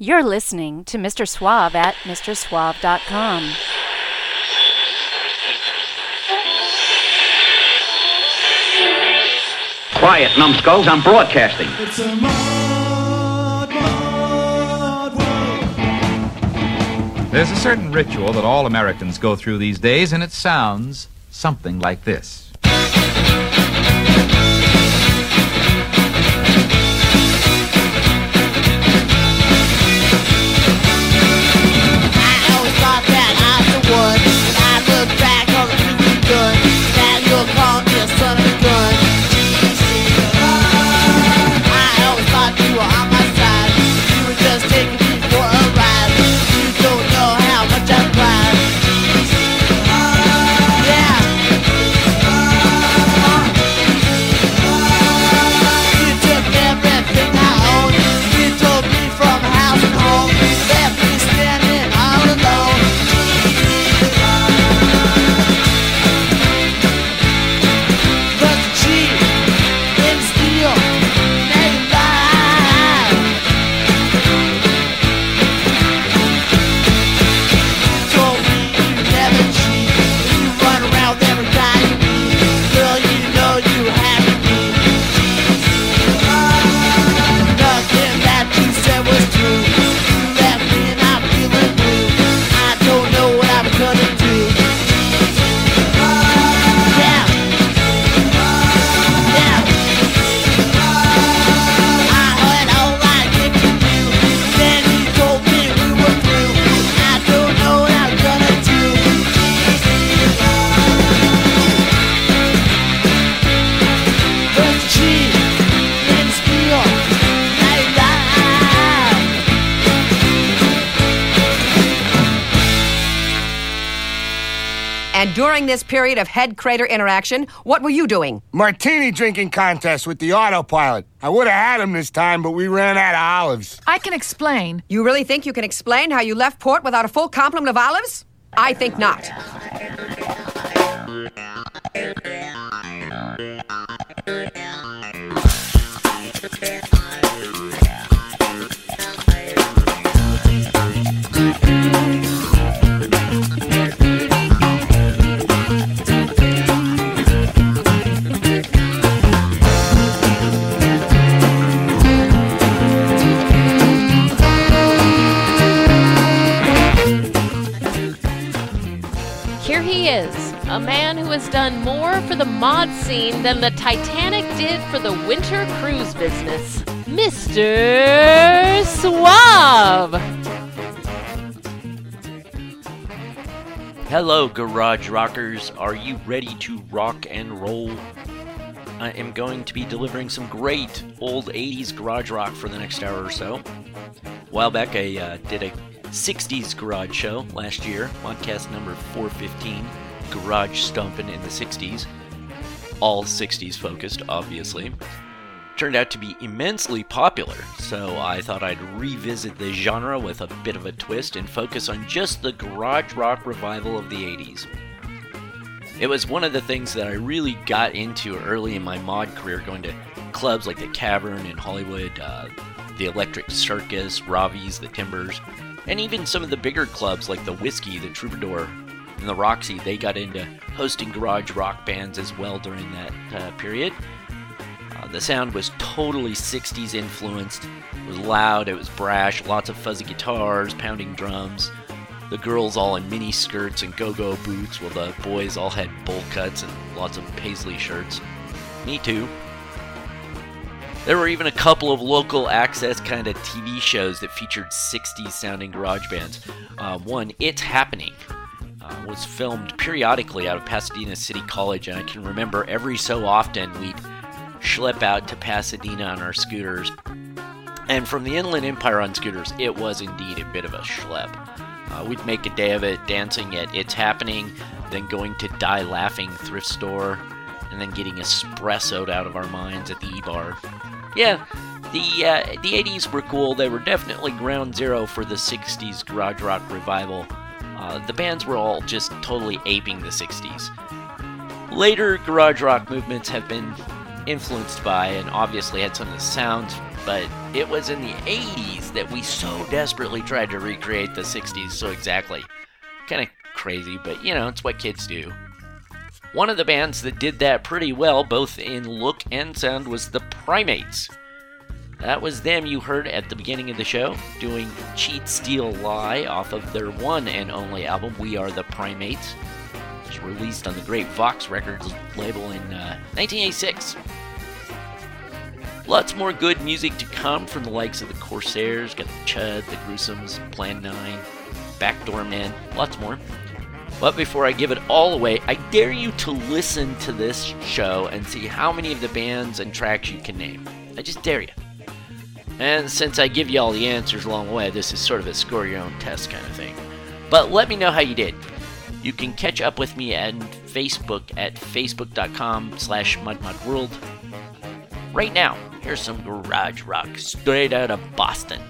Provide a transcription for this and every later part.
You're listening to Mr. Suave at MrSuave.com. Quiet, numbskulls, I'm broadcasting. It's a mod, mod world. There's a certain ritual that all Americans go through these days, and it sounds something like this. During this period of head crater interaction, what were you doing? Martini drinking contest with the autopilot. I would have had him this time, but we ran out of olives. I can explain. You really think you can explain how you left port without a full complement of olives? I think not. Has done more for the mod scene than the Titanic did for the winter cruise business. Mr. Suave! Hello, Garage Rockers. Are you ready to rock and roll? I am going to be delivering some great old 80s garage rock for the next hour or so. A while back, I uh, did a 60s garage show last year, podcast number 415, Garage Stompin' in the 60s. All 60s focused, obviously. Turned out to be immensely popular, so I thought I'd revisit the genre with a bit of a twist and focus on just the garage rock revival of the 80s. It was one of the things that I really got into early in my mod career, going to clubs like the Cavern in Hollywood, uh, the Electric Circus, Ravi's, the Timbers, and even some of the bigger clubs like the Whiskey, the Troubadour, and the Roxy. They got into hosting garage rock bands as well during that uh, period. Uh, the sound was totally 60s influenced. It was loud, it was brash, lots of fuzzy guitars, pounding drums. The girls all in mini skirts and go go boots, while the boys all had bowl cuts and lots of paisley shirts. Me too. There were even a couple of local access kind of TV shows that featured 60s sounding garage bands. Uh, one, It's Happening, uh, was filmed periodically out of Pasadena City College, and I can remember every so often we'd schlep out to Pasadena on our scooters. And from the Inland Empire on scooters, it was indeed a bit of a schlep. Uh, we'd make a day of it dancing at It's Happening, then going to Die Laughing thrift store, and then getting espressoed out of our minds at the E-Bar. Yeah, the uh, the 80s were cool. They were definitely ground zero for the 60s garage rock revival. Uh, the bands were all just totally aping the 60s. Later garage rock movements have been influenced by and obviously had some of the sounds, but it was in the 80s that we so desperately tried to recreate the 60s so exactly. Kind of crazy, but you know, it's what kids do. One of the bands that did that pretty well, both in look and sound, was the Primates. That was them you heard at the beginning of the show, doing Cheat Steal Lie off of their one and only album, We Are the Primates, which was released on the Great Vox Records label in uh, 1986. Lots more good music to come from the likes of the Corsairs, got the Chud, the Gruesomes, Plan 9, Backdoor Man, lots more. But before I give it all away, I dare you to listen to this show and see how many of the bands and tracks you can name. I just dare you. And since I give you all the answers along the way, this is sort of a score your own test kind of thing. But let me know how you did. You can catch up with me on Facebook at facebook.com slash modmodworld. Right now, here's some garage rock straight out of Boston.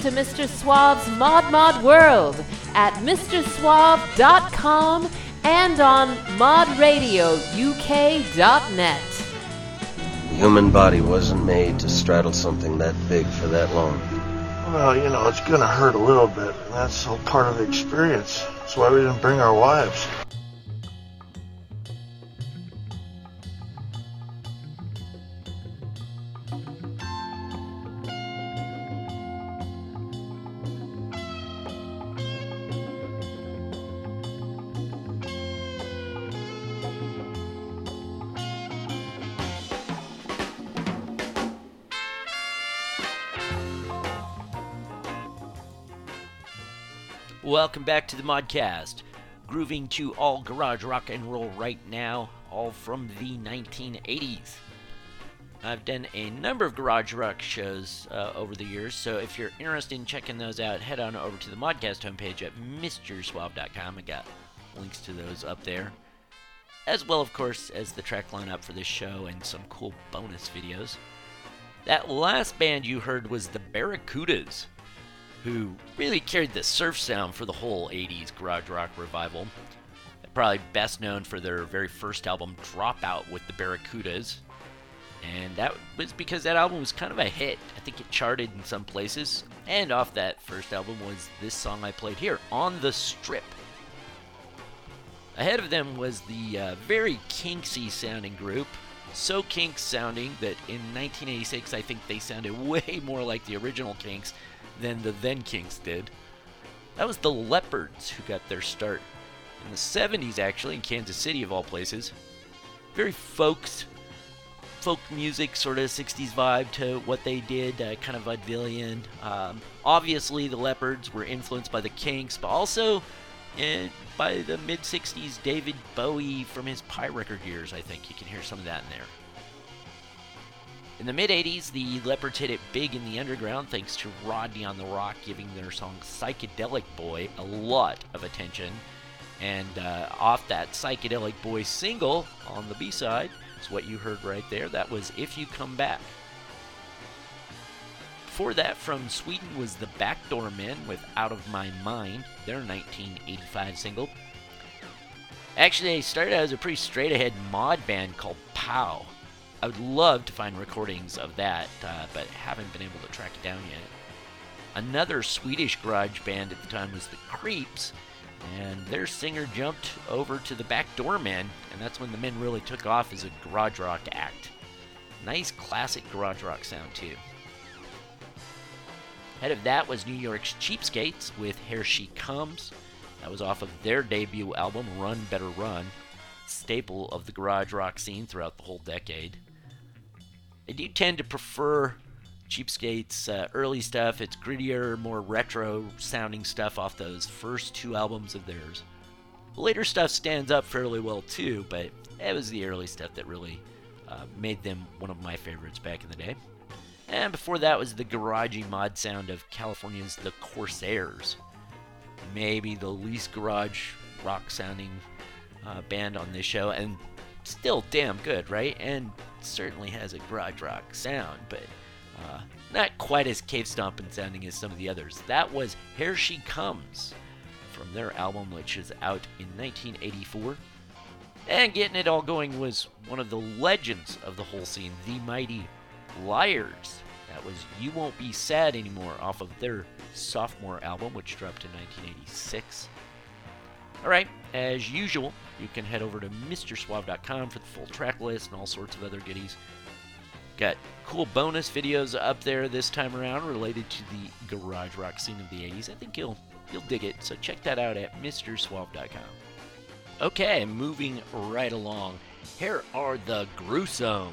to Mr. Suave's Mod Mod World at MrSuave.com and on modradiouk.net. The human body wasn't made to straddle something that big for that long. Well, you know, it's going to hurt a little bit, and that's all part of the experience. That's why we didn't bring our wives. Welcome back to the Modcast. Grooving to all garage rock and roll right now, all from the 1980s. I've done a number of garage rock shows uh, over the years, so if you're interested in checking those out, head on over to the Modcast homepage at MrSuave.com. I got links to those up there, as well, of course, as the track lineup for this show and some cool bonus videos. That last band you heard was the Barracudas, who really carried the surf sound for the whole 80s garage rock revival. Probably best known for their very first album, Dropout with the Barracudas. And that was because that album was kind of a hit. I think it charted in some places. And off that first album was this song I played here, On the Strip. Ahead of them was the uh, very kinksy sounding group, so kinks sounding that in 1986 I think they sounded way more like the original Kinks than the then Kinks did. That was the Leopards who got their start in the 70s, actually, in Kansas City, of all places. Very folks, folk music, sort of 60s vibe to what they did, uh, kind of vaudevillian. Um, obviously, the Leopards were influenced by the Kinks, but also uh, by the mid 60s David Bowie from his Pye record years, I think. You can hear some of that in there. In the mid 80s, the Leopards hit it big in the underground thanks to Rodney on the ROQ giving their song Psychedelic Boy a lot of attention. And uh, off that Psychedelic Boy single on the B side is what you heard right there. That was If You Come Back. Before that, from Sweden was the Backdoor Men with Out of My Mind, their 1985 single. Actually, they started out as a pretty straight ahead mod band called POW. I would love to find recordings of that, uh, but haven't been able to track it down yet. Another Swedish garage band at the time was the Creeps, and their singer jumped over to the Backdoor Men, and that's when the men really took off as a garage rock act. Nice classic garage rock sound, too. Ahead of that was New York's Cheepskates with Here She Comes. That was off of their debut album, Run Better Run, staple of the garage rock scene throughout the whole decade. I do tend to prefer Cheepskates' uh, early stuff. It's grittier, more retro sounding stuff off those first two albums of theirs. The later stuff stands up fairly well too, but it was the early stuff that really uh, made them one of my favorites back in the day. And before that was the garagey mod sound of California's The Corsairs. Maybe the least garage rock sounding uh, band on this show, and still damn good, right? And certainly has a garage rock sound, but uh, not quite as cave stomping sounding as some of the others. That was Here She Comes from their album, which is out in 1984. And getting it all going was one of the legends of the whole scene, the mighty Lyres. That was You Won't Be Sad Anymore off of their sophomore album, which dropped in 1986. Alright, as usual, you can head over to MrSuave.com for the full track list and all sorts of other goodies. Got cool bonus videos up there this time around related to the garage rock scene of the 80s. I think you'll you'll dig it, so check that out at MrSuave.com. Okay, moving right along. Here are the gruesomes.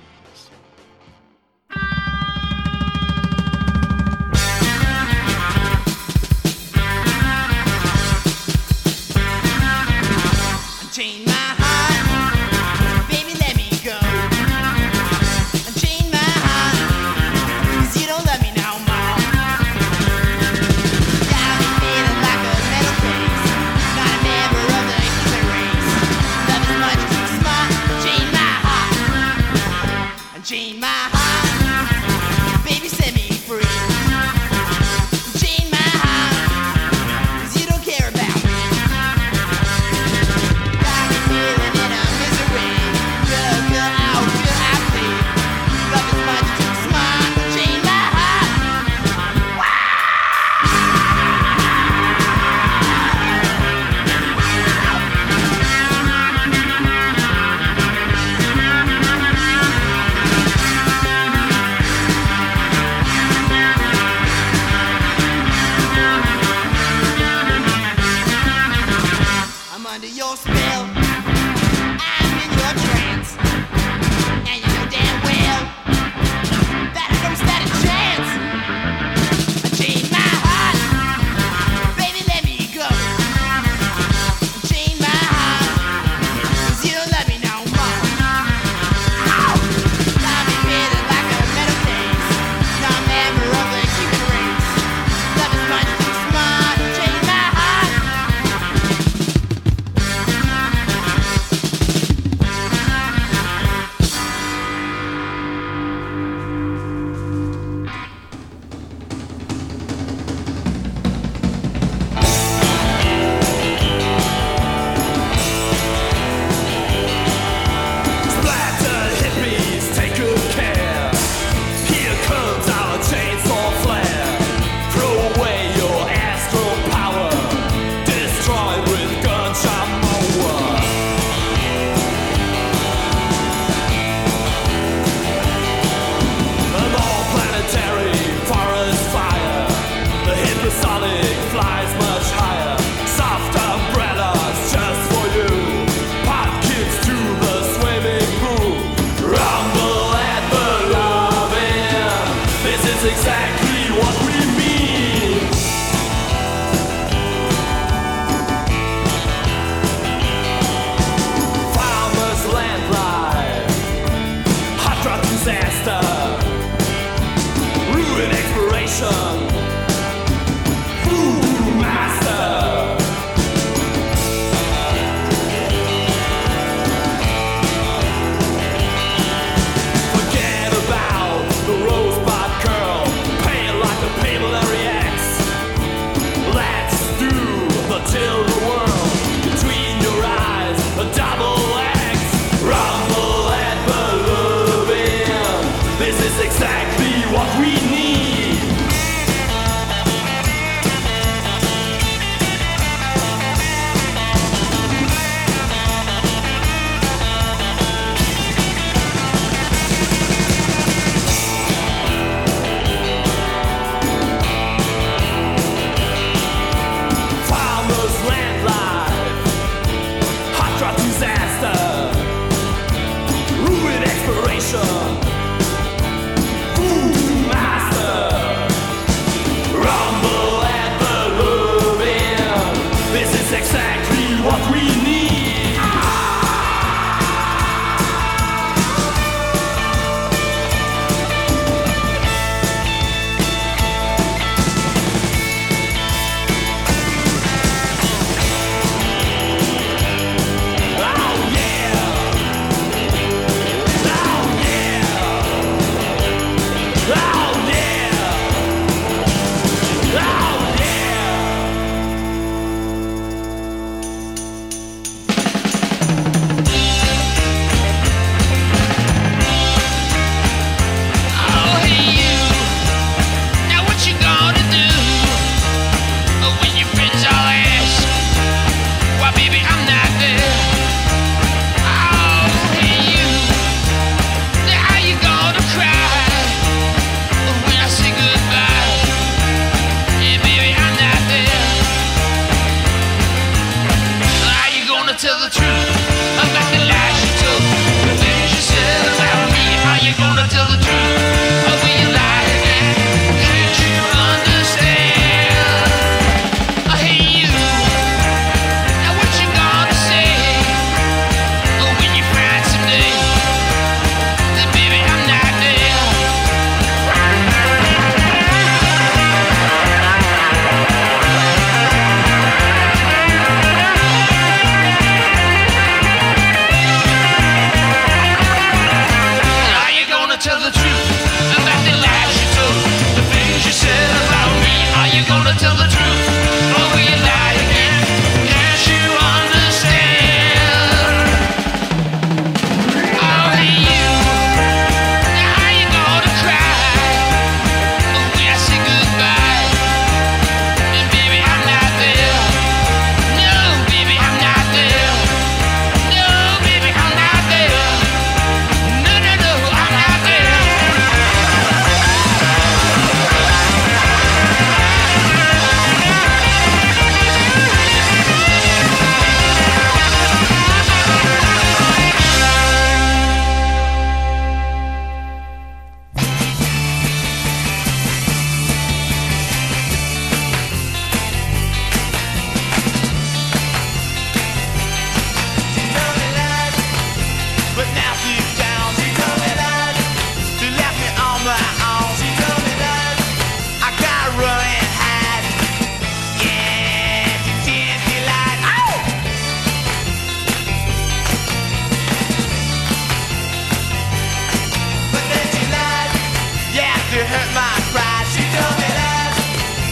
hurt my pride. She told me that.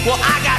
Well, I got.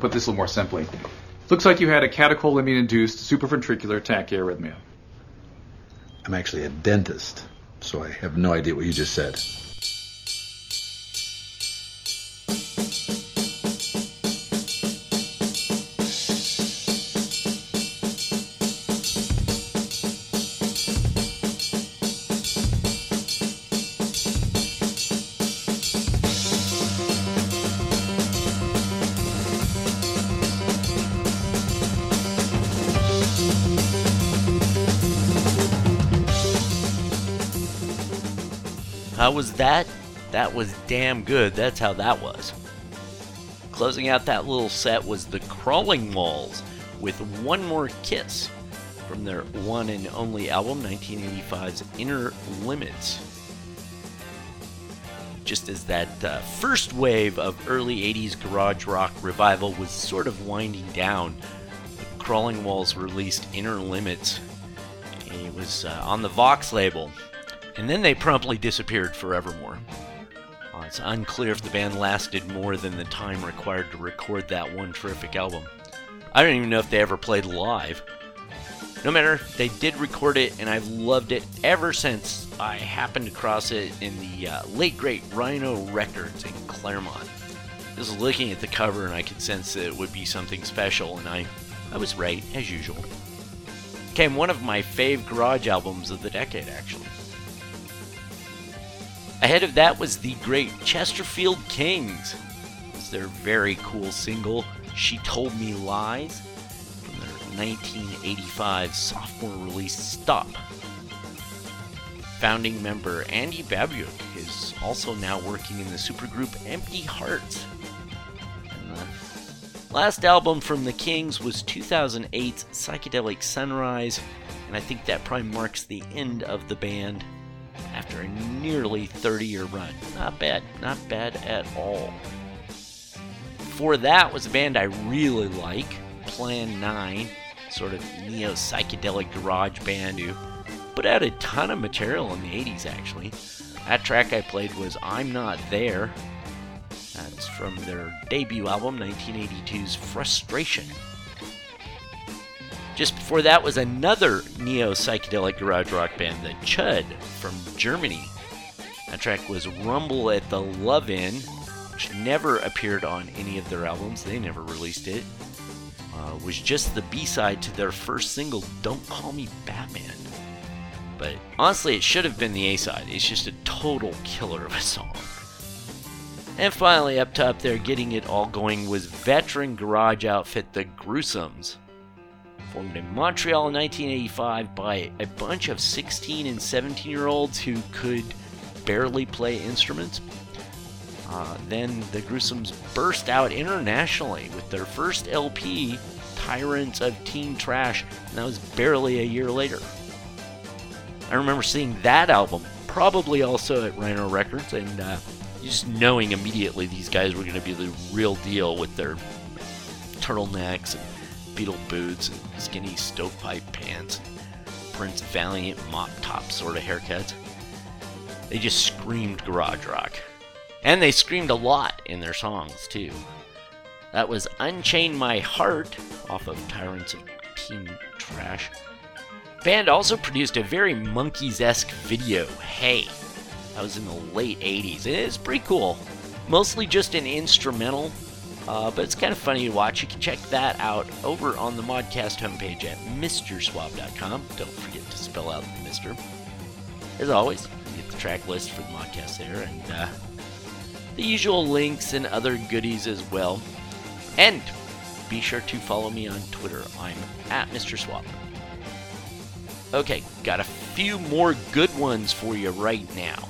Put this a little more simply. Looks like you had a catecholamine-induced supraventricular tachyarrhythmia. I'm actually a dentist, so I have no idea what you just said. How was that? That was damn good. That's how that was. Closing out that little set was the Crawling Walls with One More Kiss from their one and only album, 1985's Inner Limits. Just as that uh, first wave of early 80s garage rock revival was sort of winding down, the Crawling Walls released Inner Limits. It was uh, on the Voxx label, and then they promptly disappeared forevermore. Uh, it's unclear if the band lasted more than the time required to record that one terrific album. I don't even know if they ever played live. No matter, they did record it, and I've loved it ever since I happened across it in the uh, late great Rhino Records in Claremont. Just looking at the cover, and I could sense that it would be something special, and I, I was right, as usual. Became one of my fave garage albums of the decade, actually. Ahead of that was the great Chesterfield Kings. It was their very cool single, She Told Me Lies, from their 1985 sophomore release, Stop. Founding member Andy Babiuk is also now working in the supergroup Empty Hearts. Last album from the Kings was 2008's Psychedelic Sunrise, and I think that probably marks the end of the band after a nearly 30 year run. Not bad, not bad at all. Before that was a band I really like, Plan 9, sort of neo psychedelic garage band who put out a ton of material in the 80s actually. That track I played was I'm Not There. That's from their debut album, 1982's Frustration. Just before that was another neo psychedelic garage rock band, the Chud from Germany. That track was Rumble at the Love Inn, which never appeared on any of their albums. They never released it. Uh, was just the B side to their first single, Don't Call Me Batman. But honestly, it should have been the A side. It's just a total killer of a song. And finally, up top there, getting it all going was veteran garage outfit The Gruesomes formed in Montreal in 1985 by a bunch of 16 and 17 year olds who could barely play instruments. Uh, then the Gruesomes burst out internationally with their first LP, Tyrants of Teen Trash, and that was barely a year later. I remember seeing that album, probably also at Rhino Records, and uh, just knowing immediately these guys were going to be the real deal with their turtlenecks and beetle boots and skinny stovepipe pants Prince Valiant mop top sort of haircuts. They just screamed garage rock. And they screamed a lot in their songs, too. That was Unchain My Heart off of Tyrants of Teen Trash. Band also produced a very Monkees esque video, Hey. That was in the late 80s. It is pretty cool. Mostly just an instrumental, uh, but it's kind of funny to watch. You can check that out over on the Modcast homepage at MrSuave.com. Don't forget to spell out the Mister. As always, get the track list for the Modcast there and uh, the usual links and other goodies as well. And be sure to follow me on Twitter. I'm at Mr. Suave. Okay, got a few more good ones for you right now.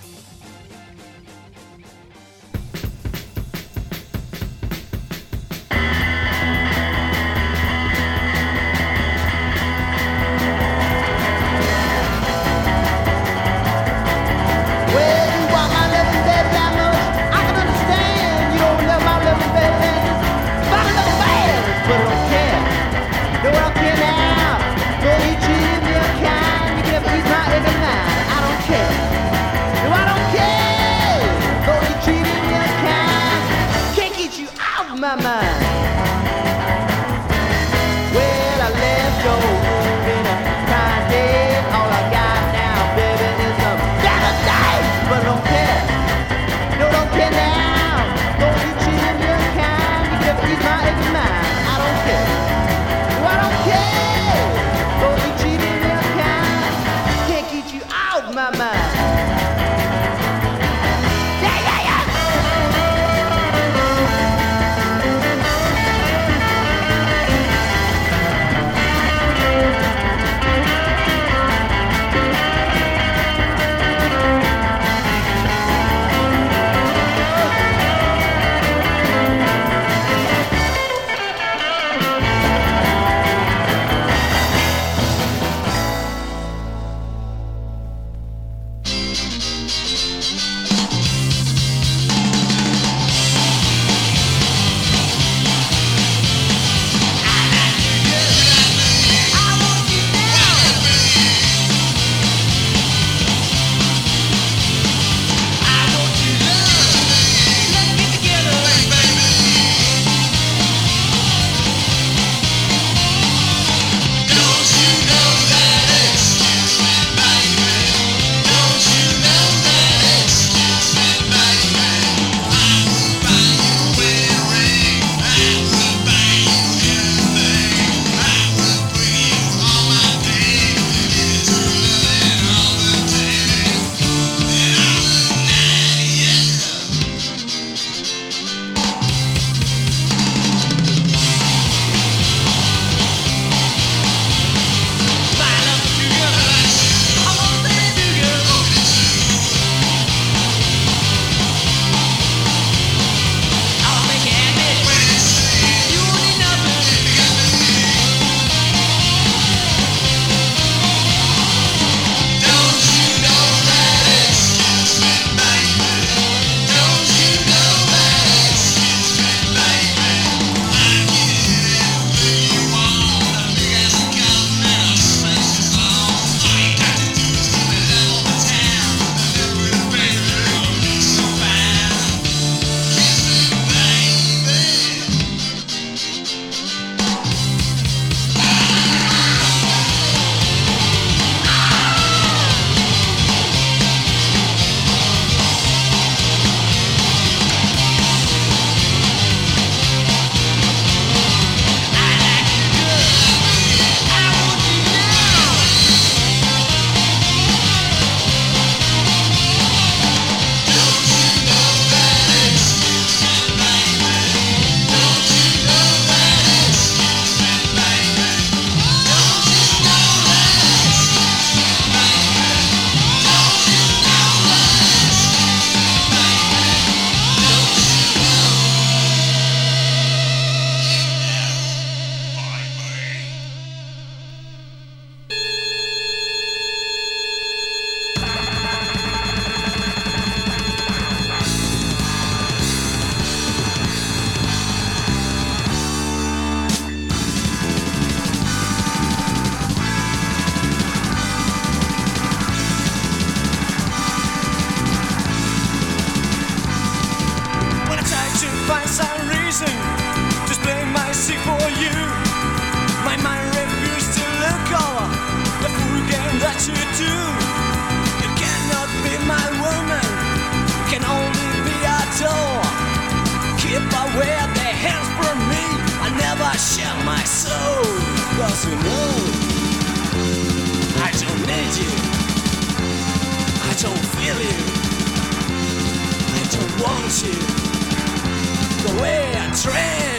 You the way I dream.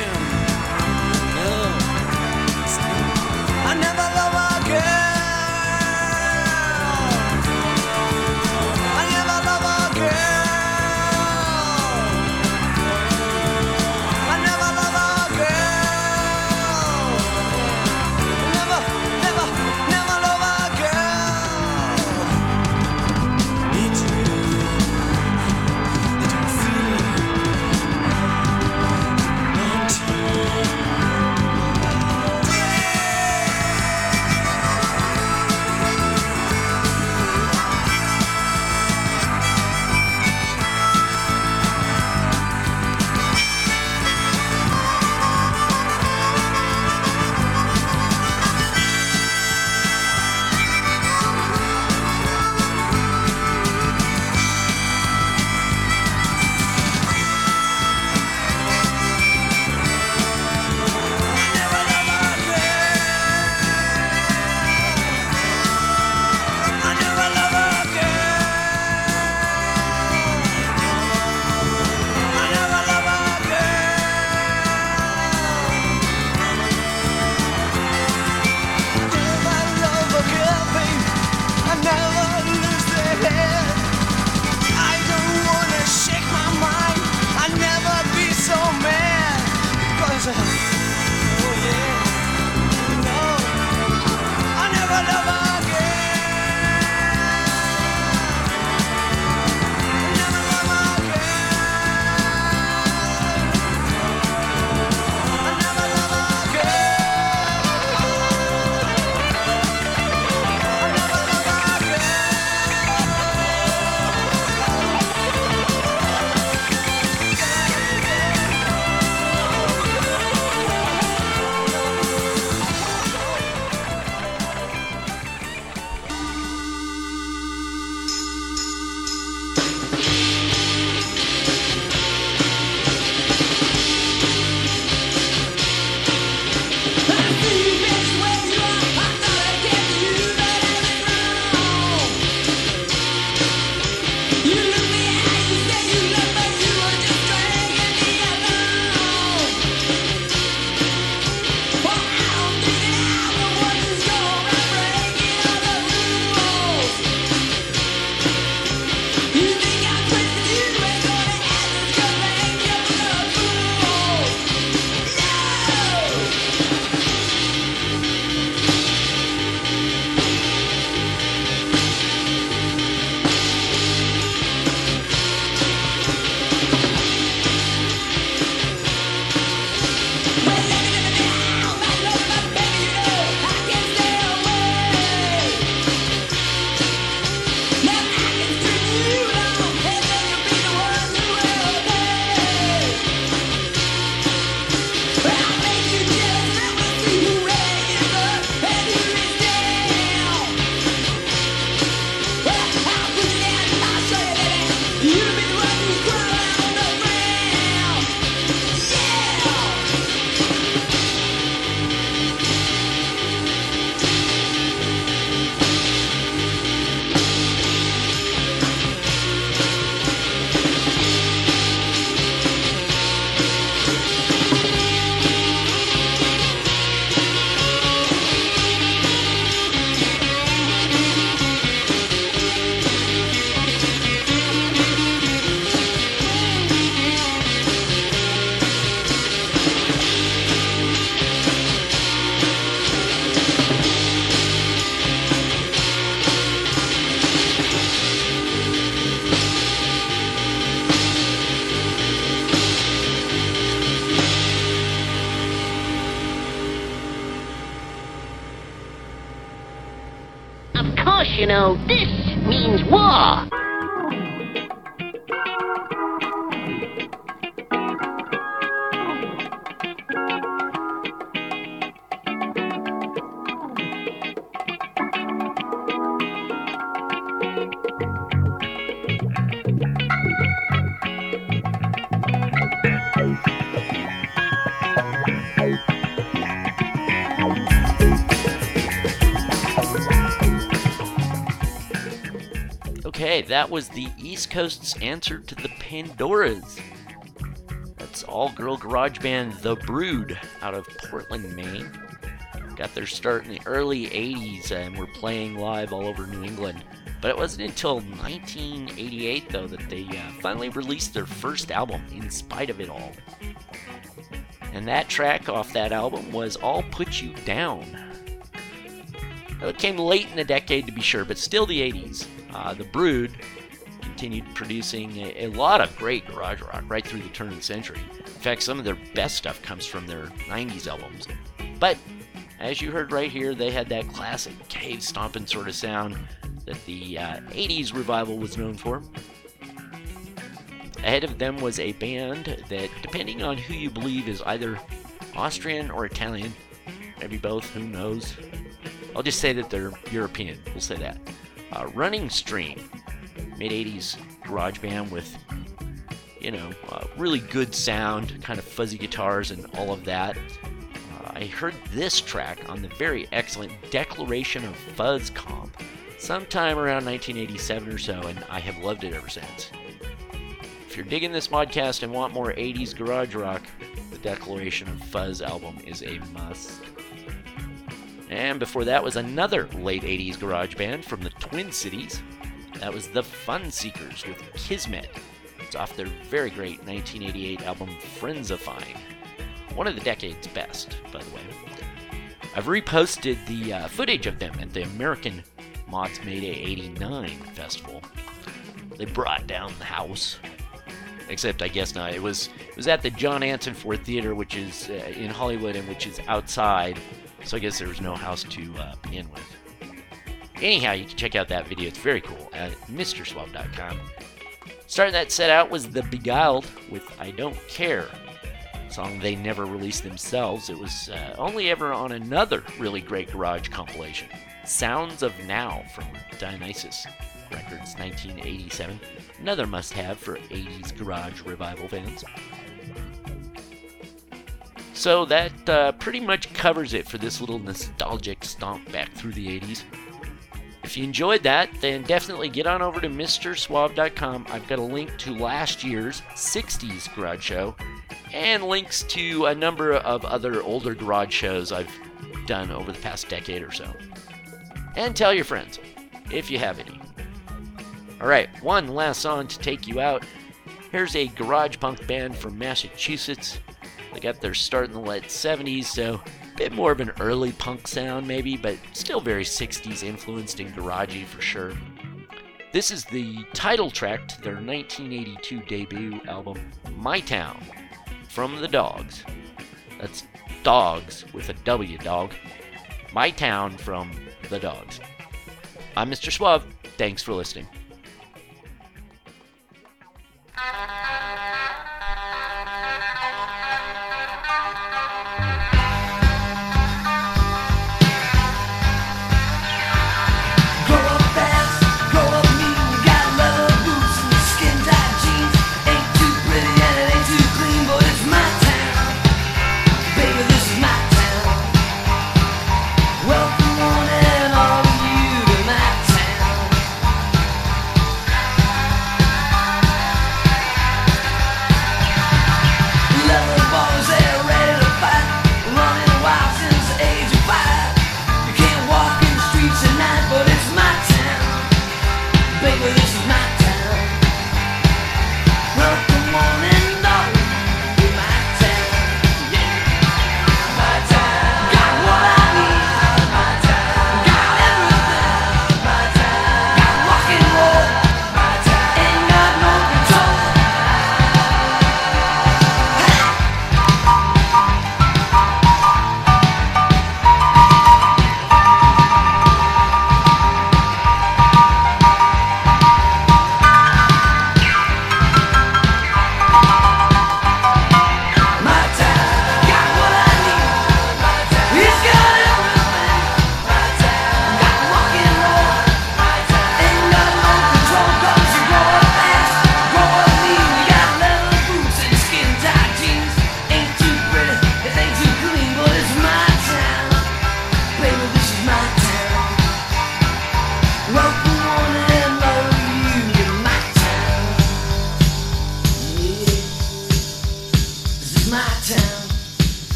That was the East Coast's answer to the Pandoras. That's all girl garage band The Brood out of Portland, Maine. Got their start in the early 80s and were playing live all over New England. But it wasn't until 1988, though, that they uh, finally released their first album, In Spite of It All. And that track off that album was All Put You Down. It came late in the decade to be sure, but still the 80s. Uh, the Brood continued producing a, a lot of great garage rock right through the turn of the century. In fact, some of their best stuff comes from their 90s albums. But as you heard right here, they had that classic cave stomping sort of sound that the uh, 80s revival was known for. Ahead of them was a band that, depending on who you believe, is either Austrian or Italian. Maybe both, who knows? I'll just say that they're European. We'll say that. Uh, Running Stream, mid 80s garage band with, you know, uh, really good sound, kind of fuzzy guitars and all of that. Uh, I heard this track on the very excellent Declaration of Fuzz comp sometime around 1987 or so, and I have loved it ever since. If you're digging this modcast and want more 80s garage rock, the Declaration of Fuzz album is a must. And before that was another late 80s garage band from the Twin Cities. That was the Fun Seekers with Kismet. It's off their very great 1988 album Frenzifying. One of the decade's best, by the way. I've reposted the uh, footage of them at the American Mods Mayday 89 festival. They brought down the house. Except I guess not. It was it was at the John Anson Ford Theater, which is uh, in Hollywood and which is outside. So I guess there was no house to uh, begin with. Anyhow, you can check out that video. It's very cool at MrSuave.com. Starting that set out was The Beguiled with I Don't Care. Song they never released themselves. It was uh, only ever on another really great garage compilation, Sounds of Now from Dionysus Records 1987. Another must have for 80s garage revival fans. So that uh, pretty much covers it for this little nostalgic stomp back through the 80s. If you enjoyed that, then definitely get on over to MrSuave.com. I've got a link to last year's 60s garage show and links to a number of other older garage shows I've done over the past decade or so. And tell your friends, if you have any. Alright, one last song to take you out. Here's a garage punk band from Massachusetts. They got their start in the late 70s, so a bit more of an early punk sound, maybe, but still very 60s influenced and garagey for sure. This is the title track to their 1982 debut album, My Town, from the Dogs. That's Dogs with a W, dog. My Town from the Dogs. I'm Mr. Suave. Thanks for listening.